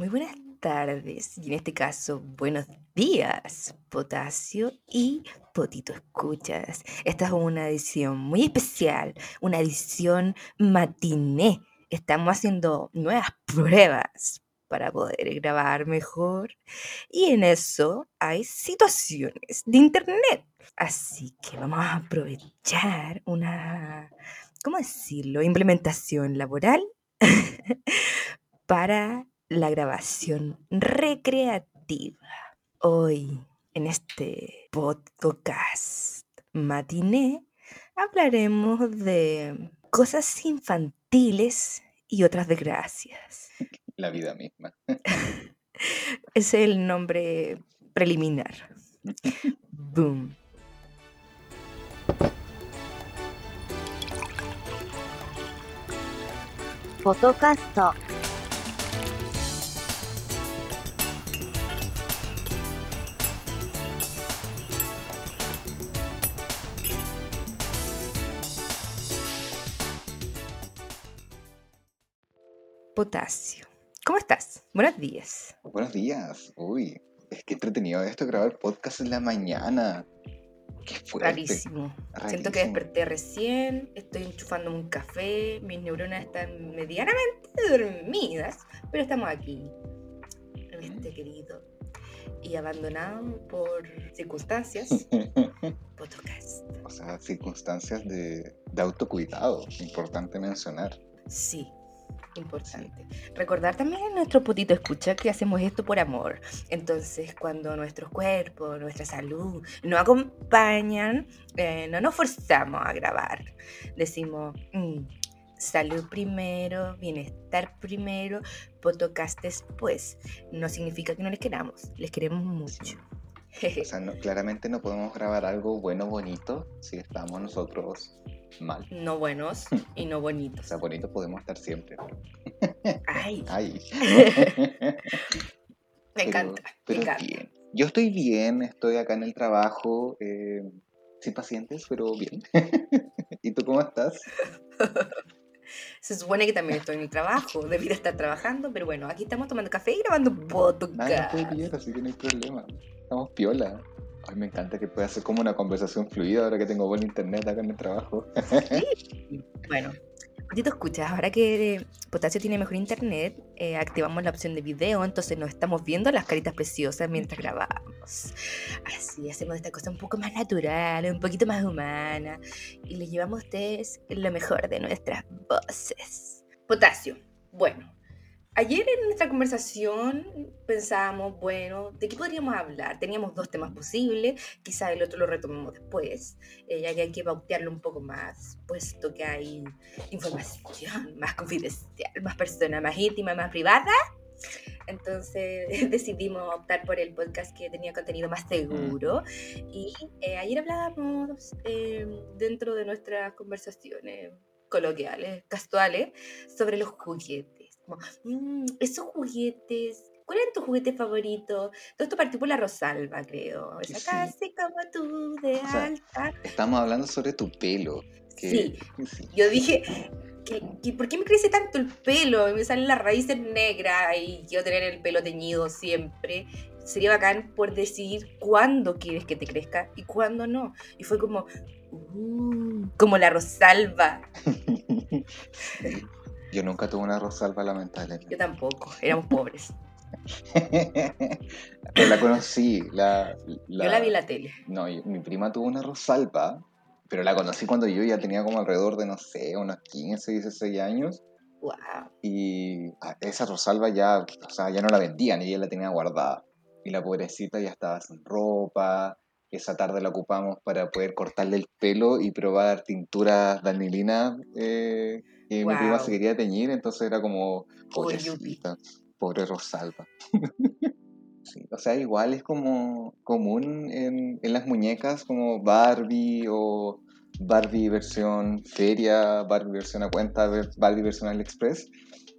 Muy buenas tardes, y en este caso, buenos días, Potasio y Potito Escuchas. Esta es una edición muy especial, una edición matiné. Estamos haciendo nuevas pruebas para poder grabar mejor y en eso hay situaciones de internet. Así que vamos a aprovechar una, ¿cómo decirlo?, implementación laboral para la grabación recreativa. Hoy, en este podcast matiné, hablaremos de cosas infantiles y otras desgracias. La vida misma. es el nombre preliminar. Boom. Podcast. Potasio. ¿Cómo estás? Buenos días. Buenos días. Uy, es que entretenido esto grabar podcast en la mañana. Qué fuerte. Rarísimo. Siento que desperté recién, estoy enchufando un café, mis neuronas están medianamente dormidas, pero estamos aquí, en este querido y abandonado por circunstancias, podcast. O sea, circunstancias de, de autocuidado, importante mencionar. Sí, importante. Recordar también en nuestro putito escucha que hacemos esto por amor. Entonces, cuando nuestros cuerpos, nuestra salud no acompañan, eh, no nos forzamos a grabar. Decimos, mm, salud primero, bienestar primero, podcast después. No significa que no les queramos, les queremos mucho. O sea, claramente no podemos grabar algo bueno, bonito, si estamos nosotros mal. No buenos y no bonitos. O sea, bonitos podemos estar siempre. Ay. Ay. me encanta. Pero, me encanta. bien. Yo estoy bien, estoy acá en el trabajo, eh, sin pacientes, pero bien. ¿Y tú cómo estás? Se supone que también estoy en el trabajo, debería estar trabajando, pero bueno, aquí estamos tomando café y grabando podcast. Ah, no puede así que no hay problema. Estamos piola. Ay, me encanta que pueda ser como una conversación fluida ahora que tengo buen internet acá en el trabajo. Sí. Bueno, Potito escuchas, ahora que Potasio tiene mejor internet, eh, activamos la opción de video, entonces nos estamos viendo las caritas preciosas mientras grabamos. Así hacemos esta cosa un poco más natural, un poquito más humana, y les llevamos a ustedes lo mejor de nuestras voces. Potasio, bueno, Ayer en nuestra conversación pensábamos, bueno, ¿de qué podríamos hablar? Teníamos dos temas posibles, quizá el otro lo retomemos después, eh, ya que hay que bautearlo un poco más, puesto que hay información más confidencial, más personal, más íntima, más privada. Entonces decidimos optar por el podcast que tenía contenido más seguro. Y eh, ayer hablábamos eh, dentro de nuestras conversaciones coloquiales, casuales, sobre los juguetes Mm, esos juguetes, ¿cuál era tu juguete favorito? Todo esto partió por la Rosalba, creo. Esa casi como tú de alta. Estamos hablando sobre tu pelo. Sí. Yo dije, ¿por qué me crece tanto el pelo? Me salen las raíces negras y quiero tener el pelo teñido siempre. Sería bacán por decidir cuándo quieres que te crezca y cuándo no. Y fue como, uh, como la Rosalba. Yo nunca tuve una Rosalba, lamentablemente. Yo tampoco, éramos pobres. Pero la conocí. La, Yo la vi en la tele. No, mi prima tuvo una Rosalba, pero la conocí cuando yo ya tenía como alrededor de, no sé, unos 15, 16 años. Wow. Y ah, esa Rosalba ya, o sea, ya no la vendían, ella la tenía guardada. Y la pobrecita ya estaba sin ropa. Esa tarde la ocupamos para poder cortarle el pelo y probar tinturas de anilina. Eh, y mi prima se quería teñir, entonces era como, pobrecita, pobre Rosalba. sí, o sea, igual es como común en, en las muñecas como Barbie o Barbie versión feria, Barbie versión a cuenta, Barbie versión AliExpress,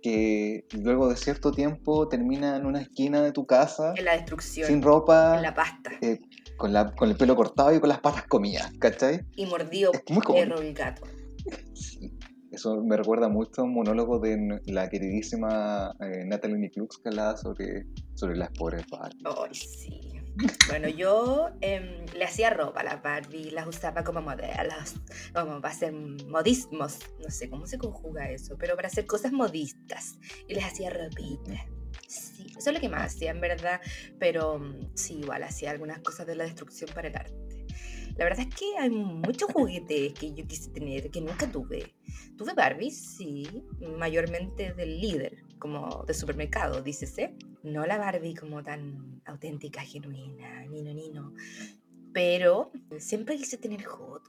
que luego de cierto tiempo termina en una esquina de tu casa. En la destrucción. Sin ropa. En la pasta. Eh, con, la, con el pelo cortado y con las patas comidas, ¿cachai? Y mordido es muy perro y gato. Sí. Eso me recuerda mucho a un monólogo de la queridísima eh, Natalie Niklux sobre, sobre las pobres Barbie. Ay, sí. Bueno, yo em, le hacía ropa a las Barbie, las usaba como modelos, como para hacer modismos, no sé cómo se conjuga eso, pero para hacer cosas modistas. Y les hacía ropita. Sí, eso es lo que más hacía, en verdad, pero mm, sí, igual hacía algunas cosas de la destrucción para el arte. La verdad es que hay muchos juguetes que yo quise tener que nunca tuve. Tuve Barbie, sí, mayormente del líder, como de supermercado, dícese. No la Barbie como tan auténtica, genuina, nino, nino. Pero siempre quise tener Hot.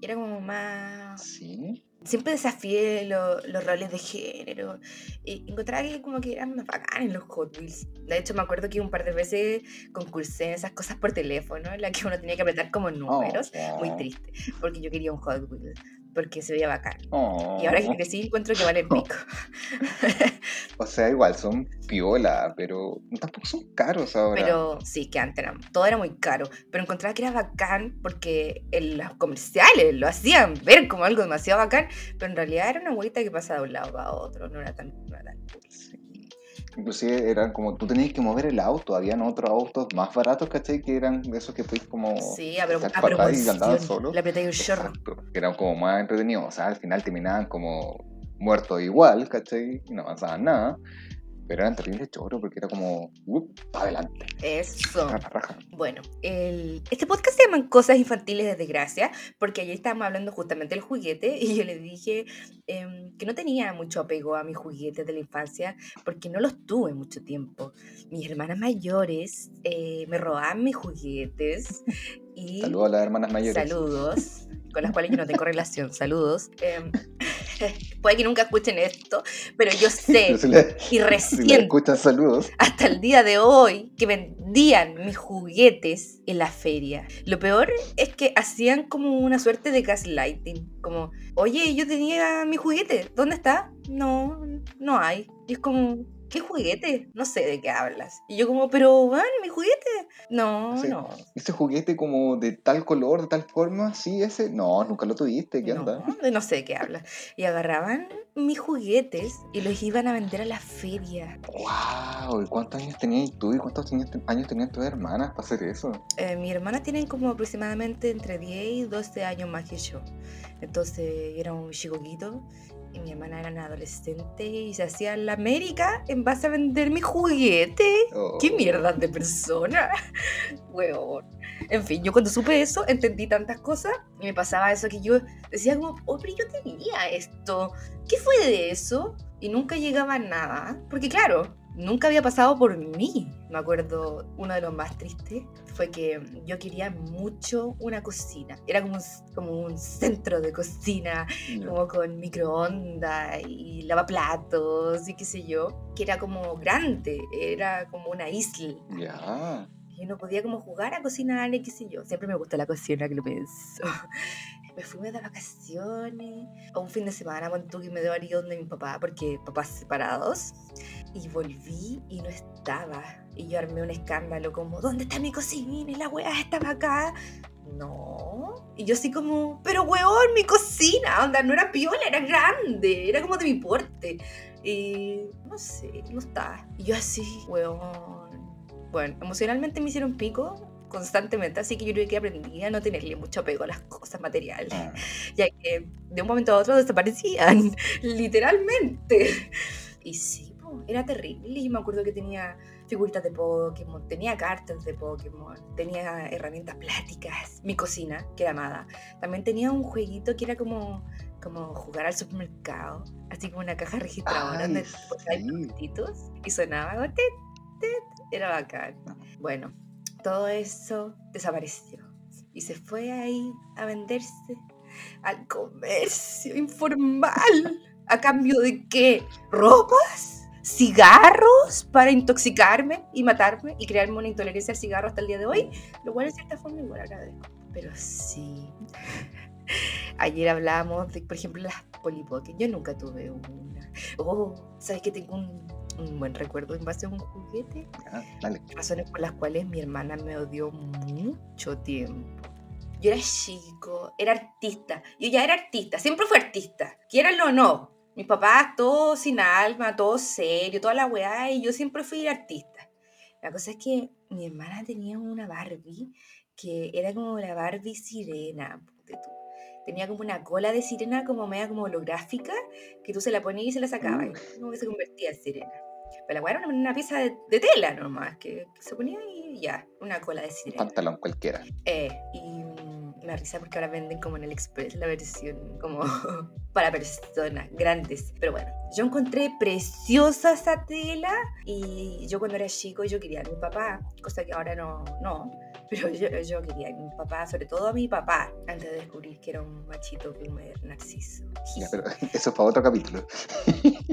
Era como más... Sí. Siempre desafié lo- los roles de género. Y encontraba que como que eran más bacanes los Hot Wheels. De hecho, me acuerdo que un par de veces concursé en esas cosas por teléfono, en la que uno tenía que apretar como números. Muy Oh. triste, porque yo quería un Hot Wheels, porque se veía bacán. Oh. Y ahora que crecí encuentro que vale el pico. O sea, igual son piola, pero tampoco son caros ahora. Pero sí, que antes era, todo era muy caro. Pero encontraba que era bacán porque en los comerciales lo hacían ver como algo demasiado bacán, pero en realidad era una huevita que pasaba de un lado para otro, no era tan, no era tan cool. Sí. Inclusive eran como, tú tenías que mover el auto, habían otros autos más baratos, ¿cachai? Que eran de esos que podías como... Sí, a, echar a y proporción. solos. Le apreté un que eran como más entretenidos, o sea, al final terminaban como muertos igual, ¿cachai? Y no avanzaban nada, pero eran terribles choros porque era como, para adelante, Eso. raja, raja. Bueno, el- este podcast se llaman Cosas Infantiles de Desgracia, porque ayer estábamos hablando justamente del juguete y yo le dije em, que no tenía mucho apego a mis juguetes de la infancia porque no los tuve mucho tiempo. Mis hermanas mayores eh, me robaban mis juguetes y... Saludos a las hermanas mayores. Saludos, con las cuales yo no tengo relación. Saludos. Em, puede que nunca escuchen esto, pero yo sé Pero si le, y recién saludos, hasta el día de hoy que vendían mis juguetes en la feria. Lo peor es que hacían como una suerte de gaslighting, como, oye, yo tenía mi juguete, ¿dónde está? No, no hay. Y es como, ¿qué juguete? No sé de qué hablas. Y yo como, pero, bueno, mi juguete. No, Sí. no. ese juguete como de tal color, de tal forma, sí, ese, no, nunca lo tuviste, ¿qué onda? No, de no sé de qué hablas. Y agarraban mis juguetes y los iban a vender a la feria. ¡Wow! ¿Y cuántos años tenías tú y cuántos años, tenían tus hermanas para hacer eso? Eh, mi hermana tienen como aproximadamente entre 10 y 12 años más que yo. Entonces era un chicoquito y mi hermana era una adolescente y se hacía la América en base a vender mi juguete. ¡Qué Oh. mierda de persona! Huevón. En fin, yo cuando supe eso entendí tantas cosas y me pasaba eso que yo decía como, oh, pero yo tenía esto. ¿Qué fue de eso? Y nunca llegaba a nada. Porque claro, nunca había pasado por mí. Me acuerdo, uno de los más tristes fue que yo quería mucho una cocina. Era como un, como un centro de cocina Ya. como con microondas y lavaplatos y qué sé yo, que era como grande, era como una isla. Ya. Y no podía como jugar a cocinar y qué sé yo. Siempre me gusta la cocina, que lo pienso. Me fui de vacaciones, un fin de semana, con tú que me dio a donde mi papá, porque papás separados. Y volví y no estaba. Y yo armé un escándalo como, ¿dónde está mi cocina? Y la weá estaba acá. No. Y yo así como, pero weón, mi cocina, onda, no era piola, era grande, era como de mi porte. Y no sé, no está. Y yo así, weón. Bueno, emocionalmente me hicieron pico constantemente, así que yo creo que aprendí a no tenerle mucho apego a las cosas materiales, Ah, ya que de un momento a otro desaparecían, literalmente. Y sí, era terrible. Y me acuerdo que tenía figuritas de Pokémon, tenía cartas de Pokémon, tenía herramientas plásticas, mi cocina, que era amada. También tenía un jueguito que era como, como jugar al supermercado, así como una caja registradora Ay, donde sí. y sonaba como tit, tit, era bacán. Bueno, todo eso desapareció y se fue ahí a venderse al comercio informal. ¿A cambio de qué? ¿Ropas? ¿Cigarros? Para intoxicarme y matarme y crearme una intolerancia al cigarro hasta el día de hoy. Lo cual, de cierta forma, igual agradezco. Pero sí. Ayer hablábamos de, por ejemplo, las Polly Pocket. Yo nunca tuve una. Oh, ¿sabes que tengo un, un buen recuerdo en base a un juguete? ya, dale. Razones por las cuales mi hermana me odió mucho tiempo. Yo era chico, era artista. Yo ya era artista, siempre fui artista. Quieranlo o no. Mis papás, todos sin alma, todos serio, toda la weá, y yo siempre fui artista. La cosa es que mi hermana tenía una Barbie que era como la Barbie sirena. Tenía como una cola de sirena como media como holográfica, que tú se la ponías y se la sacabas, y como que se convertía en sirena. Pero la weá era una, una pieza de, de tela nomás, que, que se ponía y ya, una cola de sirena. pantalón cualquiera. Eh, y mm, me da risa porque ahora venden como en el Express la versión como para personas grandes. Pero bueno, yo encontré preciosa esa tela y yo cuando era chico yo quería a mi papá, cosa que ahora no, no. Pero yo, yo quería a mi papá, sobre todo a mi papá, antes de descubrir que era un machito boomer narciso. Ya, pero eso es para otro capítulo.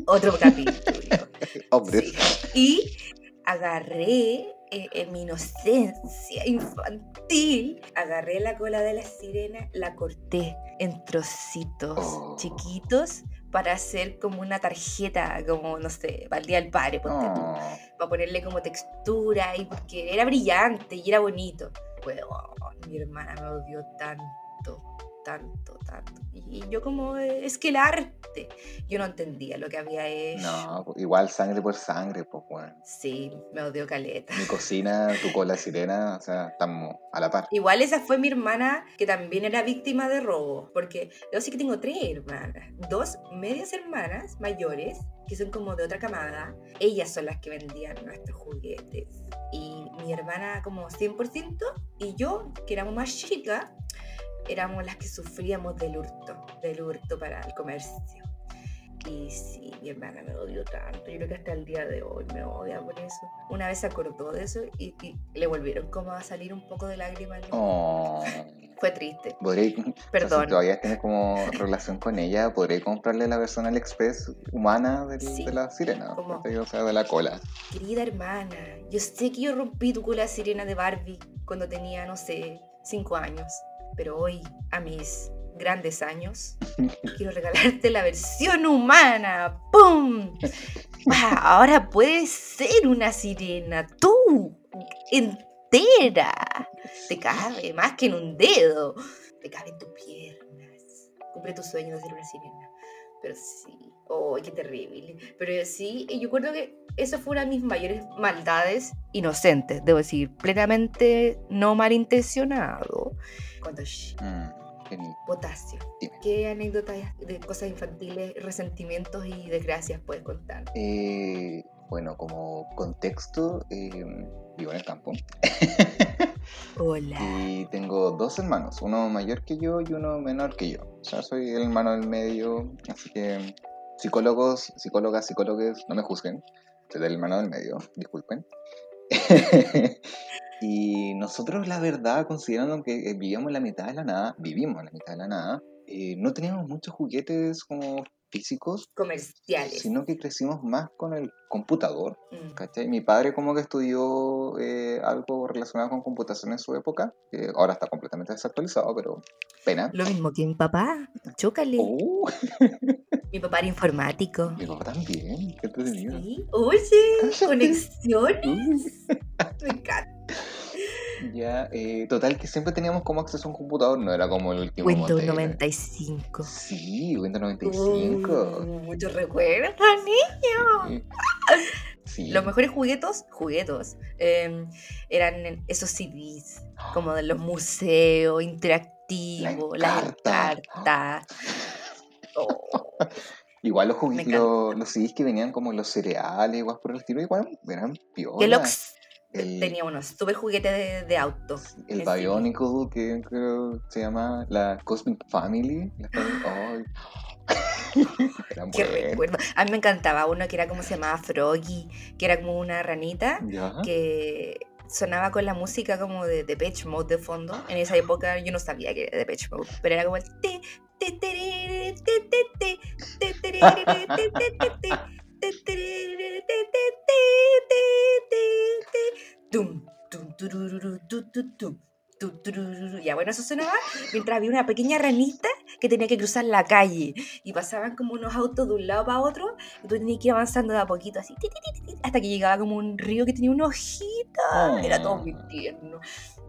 Otro capítulo. Hombres. Sí. Y agarré, eh, en mi inocencia infantil, agarré la cola de la sirena, la corté en trocitos Oh. chiquitos para hacer como una tarjeta, como, no sé, para el Día del Padre, ponte tú, Oh, para ponerle como textura y porque era brillante y era bonito. Weón, mi hermana me odió tanto, tanto, tanto. Y yo como, es que el arte, yo no entendía lo que había hecho. no, pues, igual sangre por sangre, pues, weón. Sí, me odió caleta. Mi cocina, tu cola sirena, o sea, estamos a la par. Igual esa fue mi hermana que también era víctima de robo, porque yo sí que tengo tres hermanas, dos medias hermanas mayores, que son como de otra camada, ellas son las que vendían nuestros juguetes. Y mi hermana como 100% y yo, que éramos más chicas, éramos las que sufríamos del hurto, del hurto para el comercio. Y sí, mi hermana me odió tanto. Yo creo que hasta el día de hoy me odia por eso. Una vez se acordó de eso y, y le volvieron como a salir un poco de lágrimas. Oh, fue triste. podré, Perdón. si todavía tienes como relación con ella, podré comprarle la versión AliExpress humana del- Sí. de la sirena. ¿cachai? o sea, de la cola. Querida hermana, yo sé que yo rompí tu cola sirena de Barbie cuando tenía, no sé, cinco años. Pero hoy, a mis grandes años, quiero regalarte la versión humana. ¡Pum! Ah, ahora puedes ser una sirena, tú, entera. Te cabe más que en un dedo. Te cabe en tus piernas. Cumple tu sueño de ser una sirena. Pero sí, oh, qué terrible. Pero sí, yo recuerdo que eso fue una de mis mayores maldades. Inocentes, debo decir, plenamente no malintencionado. Cuando Mm, potasio. Dime. ¿Qué anécdotas de cosas infantiles, resentimientos y desgracias puedes contar? Eh, bueno, como contexto, eh, vivo en el campo Hola. y tengo dos hermanos, uno mayor que yo y uno menor que yo. O sea, soy el hermano del medio, así que psicólogos, psicólogas, psicólogos, no me juzguen. Soy del hermano del medio, disculpen. y nosotros, la verdad, considerando que eh, vivíamos en la mitad de la nada, vivimos en la mitad de la nada, eh, no teníamos muchos juguetes como físicos, Comerciales. sino que crecimos más con el computador. Mm. ¿cachai? Mi padre como que estudió eh, algo relacionado con computación en su época, que ahora está completamente desactualizado, pero pena. Lo mismo que mi papá. Chócale. Oh, Mi papá era informático. mi papá también, qué entretenido. Sí. Oye, Cállate. conexiones. Me encanta. Ya, eh, total que siempre teníamos como acceso a un computador, no era como el último Windows modelo. 95. Sí, Windows 95. Uh, muchos recuerdos, niño. Sí. Los mejores juguetos, juguetos, eh, eran esos CDs, como de los museos interactivos, La las cartas. Oh, Igual los, los, los CDs que venían como los cereales, igual por el estilo, igual eran piola. Kellogg's El- tenía unos super juguetes de, de auto. El. Bionicle, que creo se llama la Cosmic Family. La Qué recuerdo. A mí me encantaba uno que era como se llamaba Froggy, que era como una ranita Ya. que sonaba con la música como de Depeche Mode de fondo. En esa época yo no sabía que era Depeche Mode, pero era como el Ya bueno, eso sonaba mientras había una pequeña ranita que tenía que cruzar la calle y pasaban como unos autos de un lado para otro y tú tenías que ir avanzando de a poquito así hasta que llegaba como un río que tenía una hojita era todo muy Oh. tierno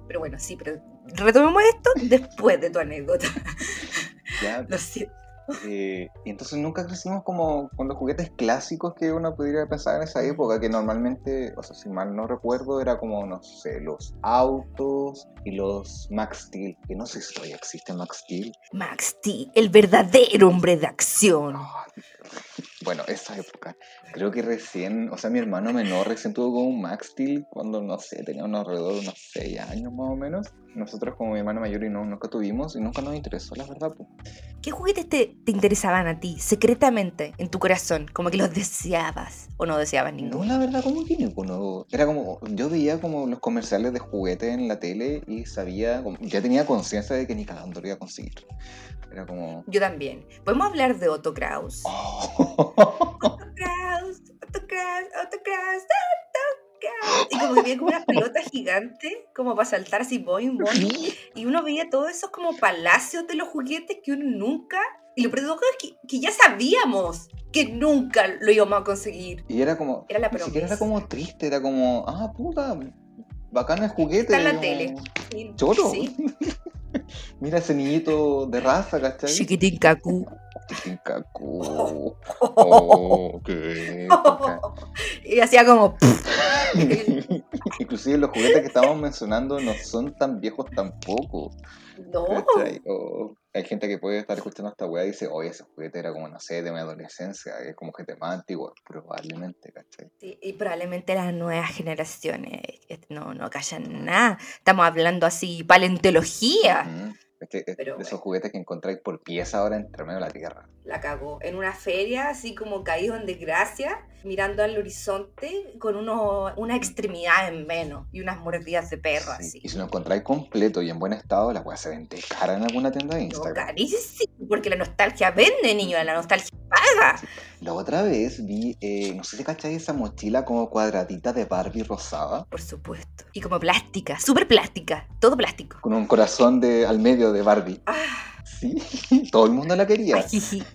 Pero bueno, sí, pero retomemos esto después de tu anécdota. Lo siento. Eh, y entonces nunca crecimos como con los juguetes clásicos que uno podría pensar en esa época, que normalmente, o sea, si mal no recuerdo, era como, no sé, los autos y los Max Steel, que no sé si todavía existe Max Steel. Max Steel, el verdadero hombre de acción. Bueno, esa época. Creo que recién, o sea, mi hermano menor recién tuvo como un Max Steel cuando, no sé, tenía unos alrededor de unos 6 años más o menos. Nosotros como mi hermano mayor y no, nunca tuvimos y nunca nos interesó, la verdad. pues. ¿Qué juguetes te, te interesaban a ti, secretamente, en tu corazón? Como que los deseabas o no deseabas No, ninguno. la verdad, como que ninguno. Era como, yo veía como los comerciales de juguetes en la tele y sabía, como- ya tenía conciencia de que ni cagando lo iba a conseguir. Era como... Yo también. ¿Podemos hablar de Otto Kraus? oh. Otto Kraus. Y como que había como una pelota gigante, como para saltar así, boing, boing. Y uno veía todos esos como palacios de los juguetes que uno nunca... Y lo peor es que, que ya sabíamos que nunca lo íbamos a conseguir. Y era como... Era la ni siquiera era promesa. como triste, era como, ah, puta, bacán el juguete. Está en la como, tele. Sí, Choro. Sí. Mira ese niñito de raza, ¿cachai? Chiquitín Kaku. Y hacía como... Inclusive los juguetes que estábamos mencionando no son tan viejos tampoco. No. hay gente que puede estar escuchando esta weá y dice, oye, ese juguete era como, no sé, de mi adolescencia, es como juguete más antiguo. Probablemente, ¿cachai? Sí, y probablemente las nuevas generaciones eh, no, no callan nada. Estamos hablando así, paleontología. Este- es Pero de esos juguetes que encontráis por pieza ahora entre medio de la tierra. La cagó. En una feria, así como caído en desgracia, mirando al horizonte con uno, una extremidad en menos y unas mordidas de perro Sí. así. Y si lo encontráis completo y en buen estado, la weá se vende cara en alguna tienda de No, Instagram. carísimo, porque la nostalgia vende, niño, la nostalgia paga. La otra vez vi, eh, no sé si cacháis esa mochila como cuadradita de Barbie rosada, Por supuesto. Y como plástica, súper plástica, todo plástico. con un corazón de, al medio de Barbie. Ah, Sí, todo el mundo la quería. ajiji.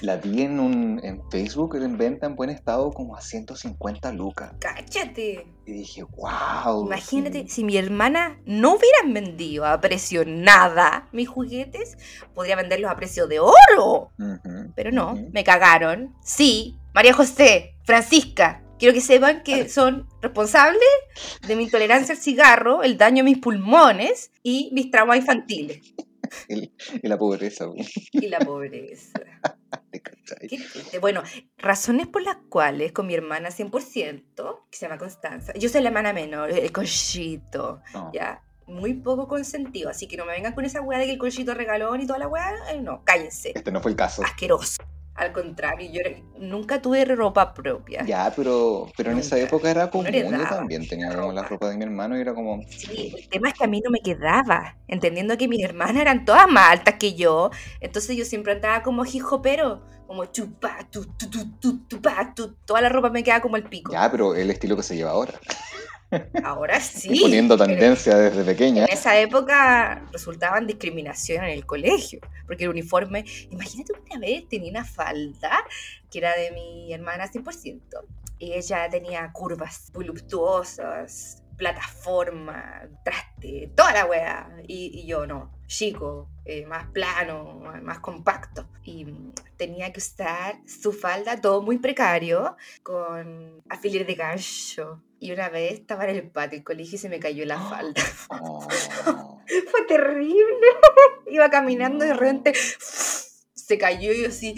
La vi en, un, en Facebook en venta en buen estado como a 150 lucas. Cáchate. Y dije, wow. Imagínate, si mi hermana no hubieran vendido a precio nada mis juguetes, podría venderlos a precio de oro. Pero no, me cagaron. Sí, María José, Francisca, quiero que sepan que son responsables de mi intolerancia al cigarro, el daño a mis pulmones y mis traumas infantiles. Y la pobreza. Y la pobreza. Qué triste. Bueno, razones por las cuales con mi hermana 100%, que se llama Constanza, yo soy la hermana menor, el conchito, No. ya, muy poco consentido, así que no me vengan con esa weá de que el conchito regaló ni toda la weá, eh, no, cállense, Este no fue el caso. asqueroso. Al contrario, yo era- nunca tuve ropa propia. Ya, pero, pero en esa época era común. Yo heredaba también tenía como la ropa. de mi hermano y era como. Sí, el tema es que a mí no me quedaba, entendiendo que mis hermanas eran todas más altas que yo, entonces yo siempre andaba como pero como chupa, tu, tu, tu, tu, tu, pa, tu, toda la ropa me quedaba como el pico. Ya, pero el estilo que se lleva ahora. Ahora Y sí. poniendo pero tendencia desde pequeña. En esa época resultaban discriminación en el colegio, porque el uniforme, imagínate una vez tenía una falda que era de mi hermana 100%, y ella tenía curvas voluptuosas, plataforma, traste, toda la wea, y, y yo no, chico, eh, más plano, más, compacto, y mm, tenía que usar su falda todo muy precario, con alfiler de gancho. Y una vez estaba en el patio del colegio y se me cayó la falda. Oh, Fue terrible. Iba caminando y de repente se cayó y yo así.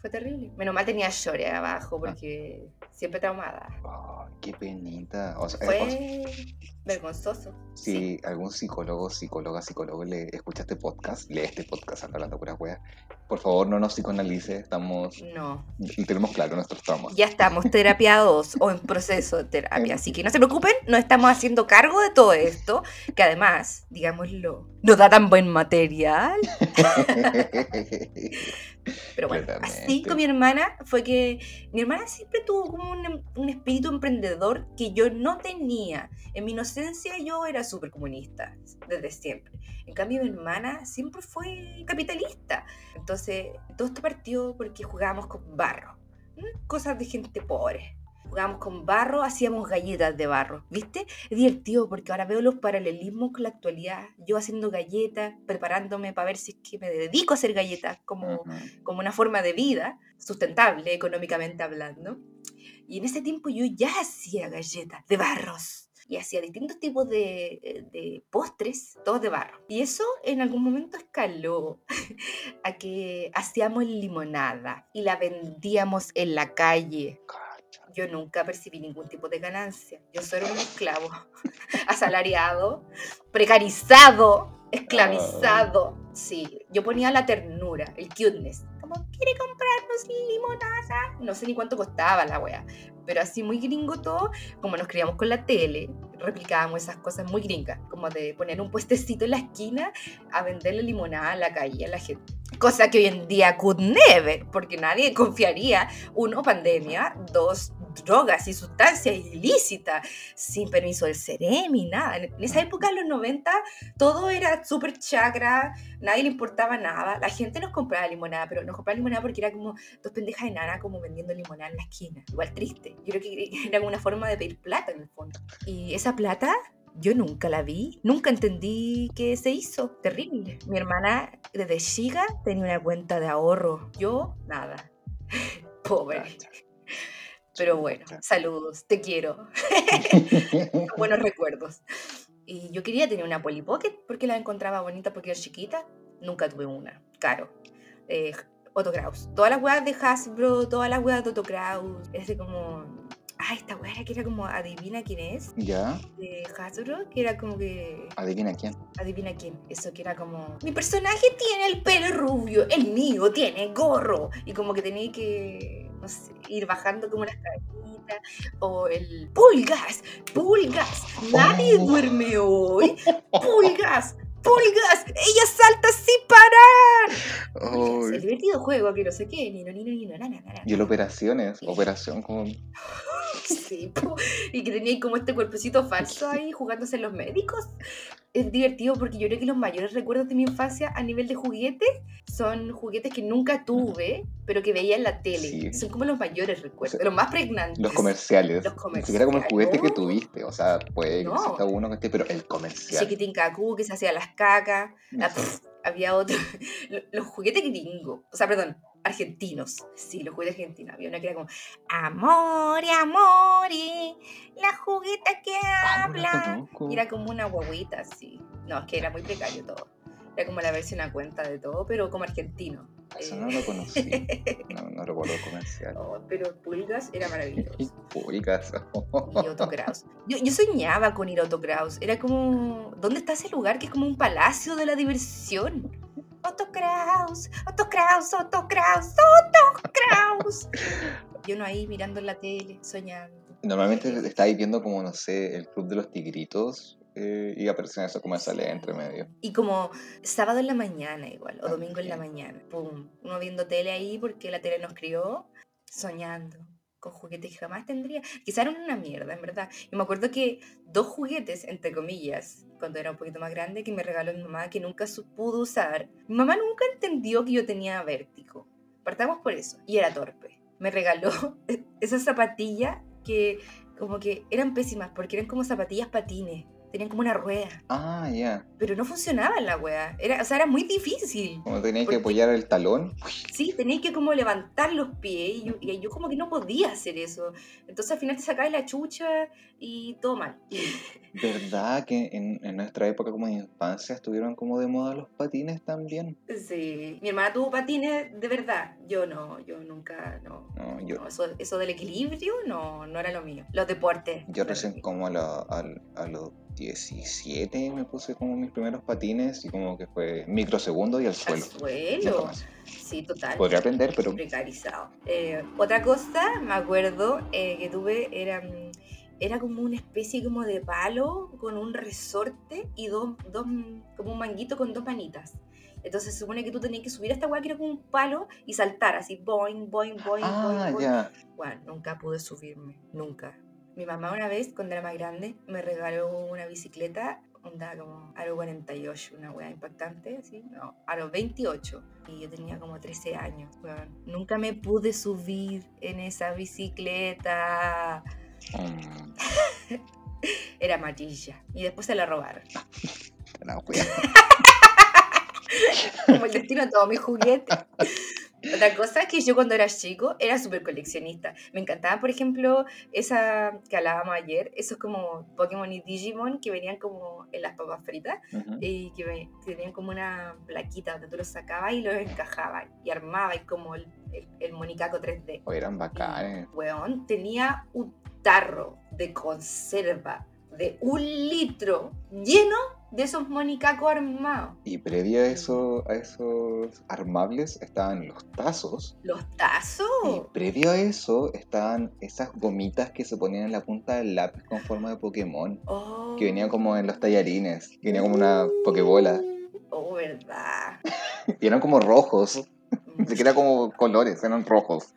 Fue terrible. Menos mal tenía short abajo porque siempre traumada. oh, qué penita. O sea, eh, o- Fue vergonzoso. si algún psicólogo, psicóloga, psicólogo le escucha este podcast, lee este podcast hablando pura wea, por favor no nos psicoanalice, estamos, No. y tenemos claro nuestros traumas. Ya estamos terapiados o en proceso de terapia. Así que no se preocupen, no estamos haciendo cargo de todo esto. Que además, digámoslo, nos da tan buen material. Pero bueno, así con mi hermana fue que mi hermana siempre tuvo como un, un espíritu emprendedor que yo no tenía. En mi inocencia yo era súper comunista desde siempre. En cambio mi hermana siempre fue capitalista. Entonces todo esto partió porque jugábamos con barro. Cosas de gente pobre. jugábamos con barro, hacíamos galletas de barro, ¿viste? Es divertido porque ahora veo los paralelismos con la actualidad. Yo haciendo galletas, preparándome para ver si es que me dedico a hacer galletas como, Ujú. como una forma de vida sustentable económicamente hablando. Y en ese tiempo yo ya hacía galletas de barros y hacía distintos tipos de, eh, de postres, todos de barro. Y eso en algún momento escaló a que hacíamos limonada y la vendíamos en la calle. Yo nunca percibí ningún tipo de ganancia. Yo solo era un esclavo, asalariado, precarizado, esclavizado. Sí, yo ponía la ternura, el cuteness. Como, ¿quiere comprarnos limonada? No sé ni cuánto costaba la wea. Pero así muy gringo todo, como nos criamos con la tele, replicábamos esas cosas muy gringas, como de poner un puestecito en la esquina a venderle limonada a la calle a la gente. Cosa que hoy en día could never, porque nadie confiaría, uno, pandemia, dos, drogas y sustancias ilícitas, sin permiso del Ceremi, nada. En esa época, en los 90, todo era súper chakra, nadie le importaba nada. La gente nos compraba limonada, pero nos compraba limonada porque era como dos pendejas enanas como vendiendo limonada en la esquina. Igual triste. Yo creo que era una forma de pedir plata en el fondo. Y esa plata yo nunca la vi, nunca entendí qué se hizo. Terrible. Mi hermana desde chica tenía una cuenta de ahorro. Yo, nada. Pobre. Pero bueno, saludos, te quiero. Buenos recuerdos. Y yo quería tener una Polly Pocket porque la encontraba bonita porque era chiquita. Nunca tuve una. Caro. Eh, Otto Kraus. Todas las weas de Hasbro, todas las weas de Otto Kraus. Es de como. Ah, esta wea era que era como adivina quién es. ¿Ya? De Hasbro, que era como que. Adivina quién. Adivina quién. Eso que era como. Mi personaje tiene el pelo rubio, el mío tiene gorro. Y como que tenía que. No sé, ir bajando como unas cajitas. O el. ¡Pulgas! ¡Pulgas! ¡Nadie Oh. duerme hoy! ¡Pulgas! ¡Pulgas! ¡Ella salta sin parar! Pulgas, el divertido juego que no sé qué. Ni no, ni no, ni no, na, na. Y el operaciones, operación como... Sí, y que tenía como este cuerpecito falso ahí jugándose en los médicos. Es divertido porque yo creo que los mayores recuerdos de mi infancia a nivel de juguetes son juguetes que nunca tuve, pero que veía en la tele. Sí. Son como los mayores recuerdos, O sea, los más pregnantes. Los comerciales. Los Ni siquiera como el juguete que comerciales. tuviste. O sea, puede que No. exista uno que esté, pero el comercial. Chiquitín Cacú, que se hacía las cacas. La- pff, había otro. Lo- Los juguetes gringos. O sea, perdón, argentinos. Sí, los juguetes argentinos. Había una que era como Amore, amore, la jugueta que Ah, lo habla. Y era como una guaguita, así. No, es que era muy precario todo. Era como la versión a cuenta de todo, pero como argentino. Eso Eh, no lo conocí. No, no recuerdo el comercial. oh, pero Pulgas era maravilloso. Públicas. Y Otto Kraus. Yo, yo soñaba con ir a Otto Kraus. Era como. ¿Dónde está ese lugar que es como un palacio de la diversión? Otto Kraus, Otto Kraus, Otto Kraus, Otto Kraus. Yo no ahí mirando la tele, soñando. Normalmente estáis viendo como, no sé, el Club de los Tigritos eh, y aparecen esos comerciales entre medio. Y como sábado en la mañana igual, o domingo en la mañana. Pum. Uno viendo tele ahí porque la tele nos crió, soñando con juguetes que jamás tendría. Quizá eran una mierda, en verdad. Y me acuerdo que dos juguetes, entre comillas, cuando era un poquito más grande, que me regaló mi mamá, que nunca pudo usar. Mi mamá nunca entendió que yo tenía vértigo. Partamos por eso. Y era torpe. Me regaló esas zapatillas que como que eran pésimas porque eran como zapatillas patines. Tenían como una rueda. Ah, ya. Pero no funcionaba la wea. Era, o sea, era muy difícil. Como tenías Porque- que apoyar el talón. Sí, tenías que como levantar los pies y yo, y yo como que no podía hacer eso. Entonces al final te sacabas la chucha y todo mal. ¿Verdad que en, en nuestra época como de infancia estuvieron como de moda los patines también? sí, mi hermana tuvo patines de verdad. Yo no, yo nunca, no. No, yo, no, eso, eso del equilibrio no, no era lo mío. Los deportes. yo recién como a, la- al- a los 17 me puse como mis primeros patines y como que fue microsegundo y al Al suelo. Nunca suelo. Sí, total. Podría aprender, pero precarizado. Eh, otra cosa, me acuerdo, eh, que tuve era, mm, era como una especie como de palo con un resorte y dos, dos, como un manguito con dos manitas. Entonces se supone que tú tenías que subir a esta weá que era como un palo y saltar así, boing, boing, boing, Ah, boing, boing. ya. Bueno, nunca pude subirme, nunca. Mi mamá una vez, cuando era más grande, me regaló una bicicleta onda como aro 48, una wea impactante, así, no, aro 28. Y yo tenía como 13 años, weón. Nunca me pude subir en esa bicicleta. Mm, Era amarilla. Y después se la robaron. Como el destino de todos mis juguetes. Otra cosa es que yo cuando era chico era súper coleccionista. Me encantaba, por ejemplo, esa que hablábamos ayer, esos como Pokémon y Digimon que venían como en las papas fritas Ujú. y que, ve- que tenían como una plaquita donde tú los sacabas y los encajabas y armabas como el, el, el monicaco 3D. Oh, eran bacanes. Weón, tenía un tarro de conserva de un litro lleno de esos monicacos armados. Y previo a, eso, a esos armables estaban los tazos. Los Y tazos. previo a eso estaban esas gomitas que se ponían en la punta del lápiz con forma de Pokémon. Oh. Que venía como en los tallarines. Que venía como una Pokébola. Oh, verdad. Y eran como rojos. Ni siquiera como colores, eran rojos.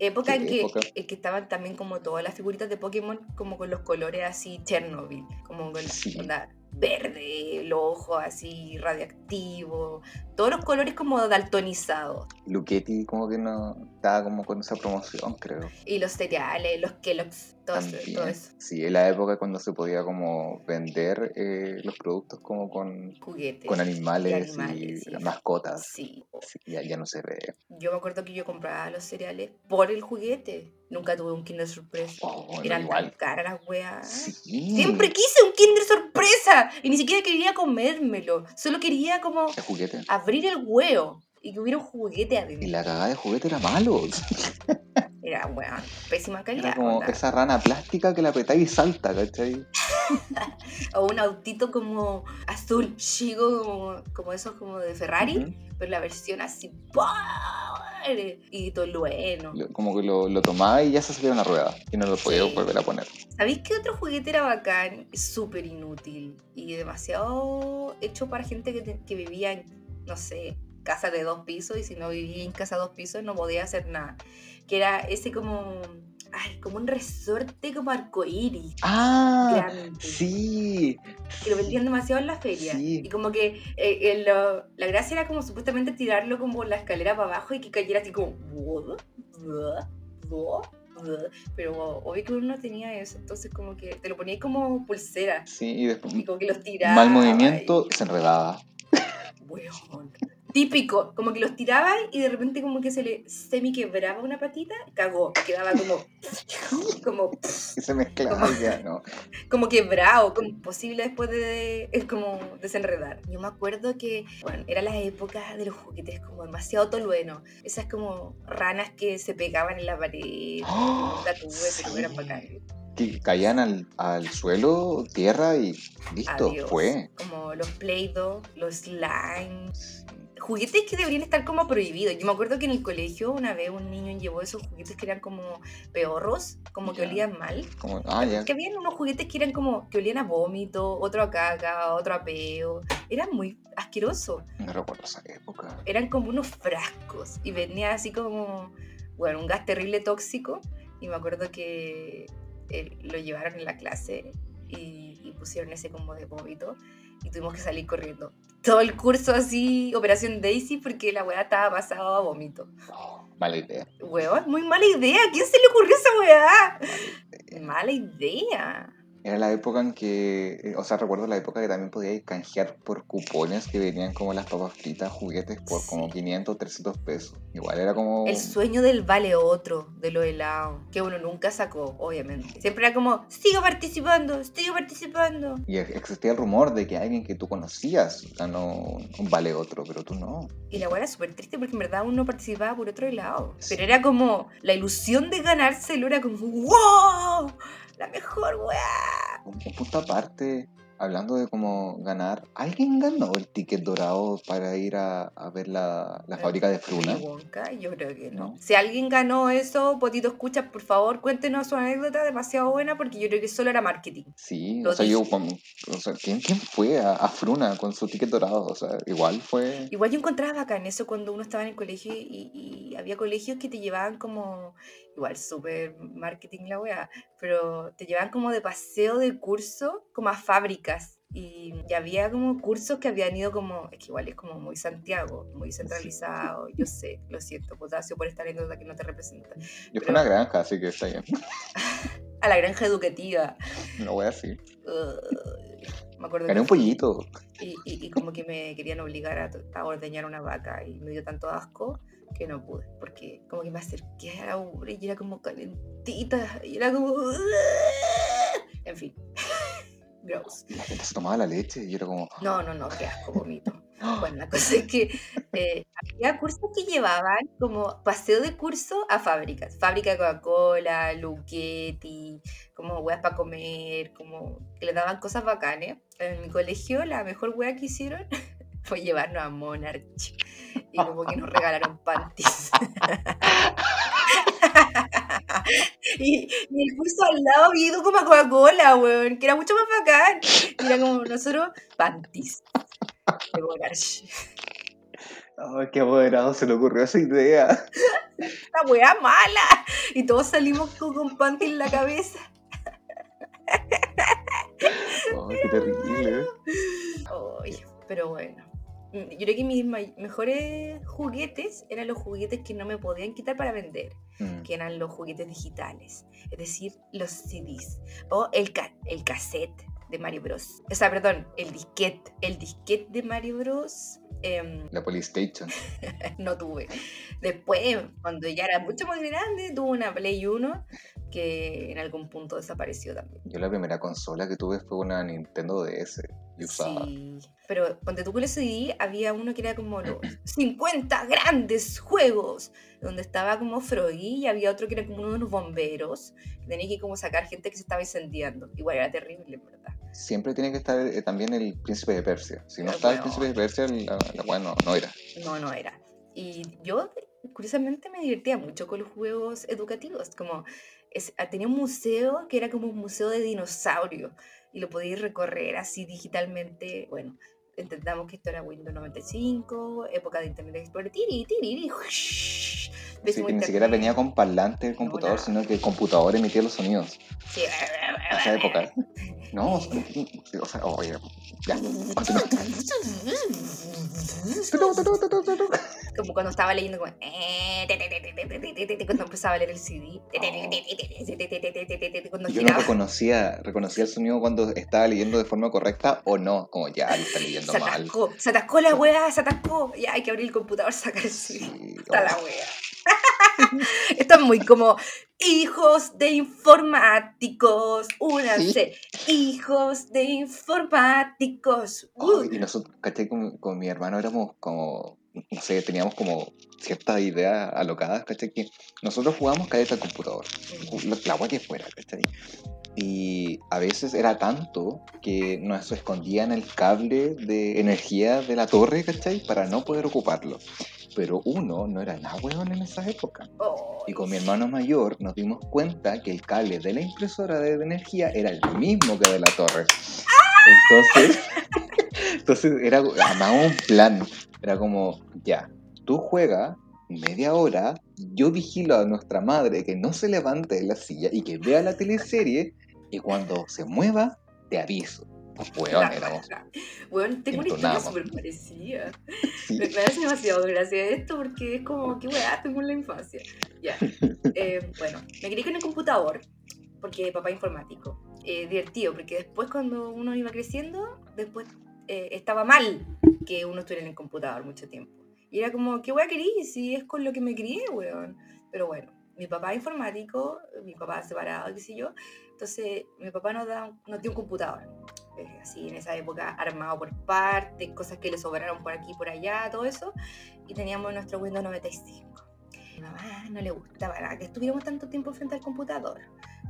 Época ¿Qué en que, época? en que estaban también como todas las figuritas de Pokémon como con los colores así Chernobyl, como con Sí. onda verde, los ojos así radioactivos, todos los colores como daltonizados. Luchetti como que no estaba como con esa promoción, creo. Y los cereales, los Kellogg's, todo, eso. Sí, en la época cuando se podía como vender eh, los productos como con, Juguetes. con animales y, animales, sí. mascotas. Sí. Sí, ya, ya no se ve. Yo me acuerdo que yo compraba los cereales por el juguete. Nunca tuve un Kinder Sorpresa. Oh, Eran igual. tan caras las weas. Sí. Siempre quise un Kinder Sorpresa y ni siquiera quería comérmelo. Solo quería como El juguete. abrir el huevo y que hubiera un juguete Y adentro. la cagada de juguete era malo. Era, weón, pésima calidad. Era como onda. esa rana plástica que la apretáis y salta, ¿cachai? O un autito como azul chico, como, como esos como de Ferrari, pero la versión así. ¡power! Y tolueno. Como que lo, lo tomaba y ya se salía una rueda. Y no lo podía Sí. volver a poner. ¿Sabéis qué otro juguete era bacán? Súper inútil y demasiado hecho para gente que, te- que vivía no sé, casa de dos pisos y si no vivía en casa de dos pisos no podía hacer nada. Que era ese como, ay, como un resorte como arcoíris. ¡Ah! grande. Sí. que lo vendían demasiado en la feria. Sí. Y como que eh, el, lo- la gracia era como supuestamente tirarlo como la escalera para abajo y que cayera así como... Pero obvio que uno no tenía eso, entonces como que te lo ponías como pulsera Sí, y después y como que los tiraba. mal movimiento y- se enredaba. Weón. Típico, como que los tiraba y de repente como que se le semi quebraba una patita, cagó, quedaba como... como Y se mezclaba ya, ¿no? como quebrado, como imposible después de, es como desenredar. Yo me acuerdo que, bueno, era la época de los juguetes como demasiado tolueno. Esas como ranas que se pegaban en la pared. ¡Oh! Tuve, pero Sí. eran bacanes. Que caían al, al suelo, tierra y listo, Adiós. fue. Como los Play-Doh, los slimes. Juguetes que deberían estar como prohibidos. Yo me acuerdo que en el colegio una vez un niño llevó esos juguetes que eran como peorros, como que Ya. olían mal. Como, ah, ya. Que habían unos juguetes que eran como que olían a vómito, otro a caca, otro a peo. Eran muy asquerosos. No recuerdo esa época. Eran como unos frascos y venía así como, bueno, un gas terrible tóxico. Y me acuerdo que eh, lo llevaron en la clase y, y pusieron ese como de vómito y tuvimos que salir corriendo. Todo el curso así, Operación Daisy, porque la weá estaba pasada a vómito. Oh, mala idea. Weón, muy mala idea. ¿A quién se le ocurrió esa weá? Mala idea. Era la época en que, eh, o sea, recuerdo la época que también podíais canjear por cupones que venían como las papas fritas, juguetes por como Sí. 500, 300 pesos. Igual era como... El sueño del vale otro, de lo helado, que uno nunca sacó, obviamente. Siempre era como, sigo participando, sigo participando. Y ex- existía el rumor de que alguien que tú conocías ganó un vale otro, pero tú no. Y la weá era súper triste porque en verdad uno participaba por otro helado. Sí. Pero era como, la ilusión de ganárselo era como, wow, la mejor weá. Un, un punto aparte, hablando de cómo ganar, ¿alguien ganó el ticket dorado para ir a, a ver la, la fábrica de Wonka, yo creo que no. No. Si alguien ganó eso, Potito Escucha, por favor, cuéntenos su anécdota demasiado buena porque yo creo que solo era marketing. Sí, Lo o sea, yo, o sea, ¿quién, quién fue a, a Fruna con su ticket dorado? O sea, igual fue... Igual yo encontraba bacán eso cuando uno estaba en el colegio y, y había colegios que te llevaban como igual súper marketing la weá, pero te llevan como de paseo de curso como a fábricas. Y, y había como cursos que habían ido como, es que igual es como muy Santiago, muy centralizado, yo sé, lo siento, Potasio, por esta anécdota que no te representa. Yo fui a una granja, así que está bien. A la granja educativa. No voy así. Ugh, me acuerdo Gané que un pollito. y, y- y como que me querían obligar a, a ordeñar una vaca y me dio tanto asco que no pude, porque como que me acerqué a la ubre y era como calentita y era como... En fin, gross. La gente se tomaba la leche y era como. No, no, no, qué asco, vomito. Bueno, la cosa es que eh, había cursos que llevaban como paseo de curso a fábricas. Fábrica de Coca-Cola, Luchetti, como weas para comer, como que le daban cosas bacanes. En mi colegio la mejor wea que hicieron fue llevarnos a Monarch. Y como que nos regalaron panties. Y, y el curso al lado ido como a Coca-Cola, weón, que era mucho más bacán. Y era como nosotros, panties. De Monarch. Ay, qué apoderado se le ocurrió esa idea. ¡La wea mala! Y todos salimos con, con panty en la cabeza. Ay, qué terrible. Ay, pero bueno. Mm, Yo creo que mis mejores juguetes eran los juguetes que no me podían quitar para vender, Mm. que eran los juguetes digitales, es decir, los CDs o el, ca- el cassette de Mario Bros. O sea, perdón, el disquete. El disquete de Mario Bros. em, La Polystation. no tuve. Después, cuando ya era mucho más grande, tuve una Play 1 que en algún punto desapareció también. Yo la primera consola que tuve fue una Nintendo DS. Y usaba. Sí, pero cuando tú el CD había uno que era como los 50 grandes juegos, donde estaba como Froggy y había otro que era como uno de los bomberos, que tenía que como sacar gente que se estaba incendiando. Igual era terrible, verdad. Siempre tiene que estar eh, también el Príncipe de Persia. Si no Ah, está el. Príncipe de Persia, la, la no, no era. No, no era. Y yo, curiosamente, me divertía mucho con los juegos educativos. Como es- ah, tenía un museo que era como un museo de dinosaurios y lo podíais recorrer así digitalmente. Bueno, entendamos que esto era Windows 95, época de Internet Explorer. Tiri, tiri, pésimo que ni siquiera venía con parlante el computador, sino que el computador emitía los sonidos. Sí. En esa época. No, o sea, oye, ya. como cuando estaba leyendo, como, cuando empezaba a leer el CD, Yo no reconocía, reconocía el sonido cuando estaba leyendo de forma correcta o no, como ya, está leyendo se atascó, mal. Se atascó la weá, se atascó, ya hay que abrir el computador, sacar el CD, está la weá. Esto es muy como, hijos de informáticos, únanse, ¿Sí? hijos de informáticos. Uh. Oh, y nosotros, caché, con, con mi hermano éramos como no sé, teníamos como ciertas ideas alocadas, ¿cachai? Que nosotros jugábamos caleta al computador, la, agua que fuera, ¿cachai? Y a veces era tanto que nos escondían el cable de energía de la torre, ¿cachai? Para no poder ocuparlo. Pero uno no era nada weón en esa época. Y con mi hermano mayor nos dimos cuenta que el cable de la impresora de energía era el mismo que de la torre. Entonces, entonces era armamos un plan. Era como, ya, tú juegas media hora, yo vigilo a nuestra madre que no se levante de la silla y que vea la teleserie y cuando se mueva, te aviso. Weón, éramos. Weón, tengo una historia súper parecida. sí. Me, hace demasiado gracia esto porque es como, qué weá, tengo en la infancia. Ya. Eh, bueno, me crié con el computador porque papá informático. Eh, divertido, porque después cuando uno iba creciendo, después eh, estaba mal que uno estuviera en el computador mucho tiempo. Y era como, ¿qué weá querís? Si es con lo que me crié, weón. Pero bueno, mi papá es informático, mi papá separado, qué sé yo. Entonces, mi papá nos, da, nos dio un computador. eh, así en esa época armado por partes, cosas que le sobraron por aquí y por allá, todo eso. Y teníamos nuestro Windows 95. Mi mamá no le gustaba nada que estuviéramos tanto tiempo frente al computador.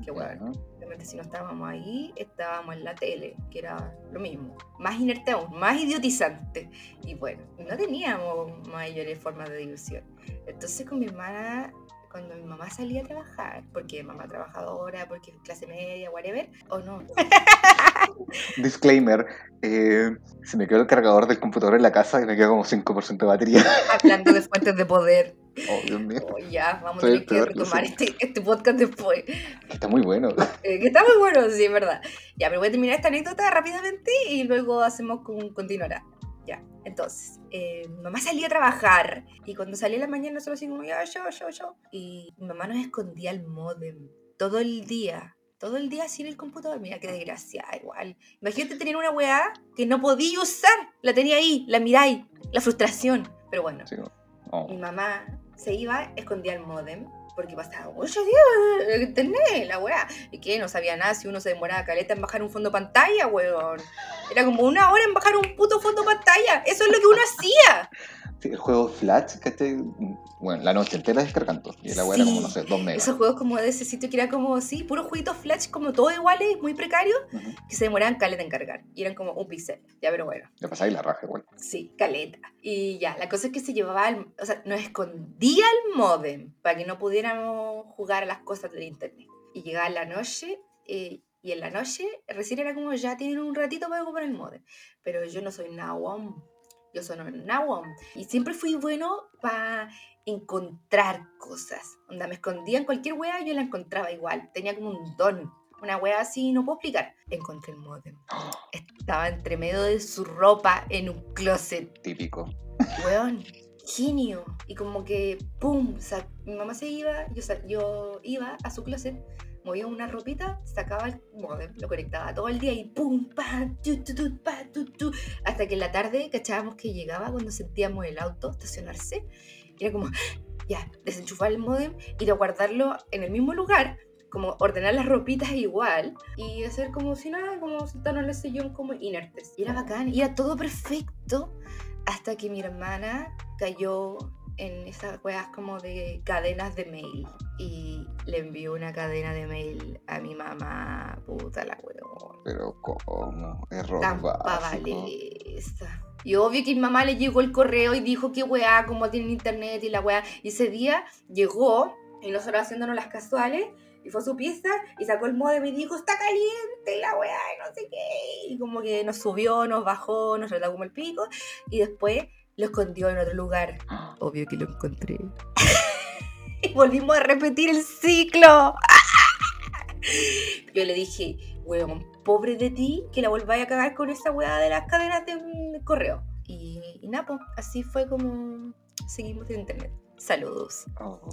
Que bueno, obviamente si no estábamos ahí, estábamos en la tele, que era lo mismo. Más inerte aún, más idiotizante. Y bueno, no teníamos mayores formas de diversión. Entonces con mi hermana, cuando mi mamá salía a trabajar, porque mamá trabajadora, porque clase media, whatever, o no, Disclaimer, eh, se me quedó el cargador del computador en la casa y me quedó como 5% de batería. hablando de fuentes de poder. Oh, Dios mío. Oh, ya, vamos a Soy tener el que peor, retomar este, este podcast después. Está muy bueno. Eh, que está muy bueno, sí, es verdad. Ya, pero voy a terminar esta anécdota rápidamente y luego hacemos con continuará. Ya, entonces, eh, mi mamá salía a trabajar y cuando salía en la mañana nosotros así como, ya, yo, yo, yo. Y mi mamá nos escondía el modem todo el día. Todo el día sin el computador. Mira qué desgracia, igual. Imagínate tener una weá que no podía usar. La tenía ahí, la miráis. La frustración. Pero bueno, Sí. Oh. mi mamá se iba, escondía el modem, porque pasaba ocho días internet, la weá. Y que no sabía nada si uno se demoraba caleta en bajar un fondo pantalla, weón. Era como una hora en bajar un puto fondo pantalla. Eso es lo que uno hacía. Sí, el juego Flash, ¿cachai? Bueno, la noche entera descargando. Y la weá era como, no Sí. sé, dos megas. Esos juegos como de ese sitio que era como, sí, puros jueguitos flash, como todos iguales, muy precarios, Ujú. que se demoraban caleta en cargar. Y eran como un pixel. Ya, pero bueno. Le pasáis la raja igual. Sí, caleta. Y ya, la cosa es que se llevaba, el- o sea, nos escondía el modem para que no pudiéramos jugar a las cosas del internet. Y llegaba la noche, eh, y en la noche recién era como, ya tienen un ratito para ocupar el modem. Pero yo no soy Nawom. Yo soy Nawom. Y siempre fui bueno para encontrar cosas. Onda, me escondía en cualquier wea, yo la encontraba igual. Tenía como un don. Una wea así, no puedo explicar. Encontré el modem. Estaba entre medio de su ropa en un closet. Típico. Weón, genio. Y como que, pum, sa- mi mamá se iba, yo, sa- yo iba a su closet, movía una ropita, sacaba el modem, lo conectaba todo el día y pum, pa, tu, tu, tu, pa. Hasta que en la tarde cachábamos que llegaba cuando sentíamos el auto estacionarse. Era como, ya, desenchufar el modem, ir a guardarlo en el mismo lugar, como ordenar las ropitas igual y hacer como si nada, como sentarnos en el sillón como inertes. Y era bacán, y era todo perfecto hasta que mi hermana cayó en esas weas como de cadenas de mail y le envió una cadena de mail a mi mamá, puta la weón. Pero, ¿cómo? Error. Y obvio que mi mamá le llegó el correo y dijo que weá, como tienen internet y la weá. Y ese día llegó y nosotros haciéndonos las casuales y fue a su pieza y sacó el modem y dijo, está caliente la weá y no sé qué. Y como que nos subió, nos bajó, nos trató como el pico y después lo escondió en otro lugar. Obvio que lo encontré. y volvimos a repetir el ciclo. Yo le dije, weón, pobre de ti, que la volváis a cagar con esa weá de las cadenas de correo. Y, y nada, pues, así fue como seguimos en internet. Saludos. Oh.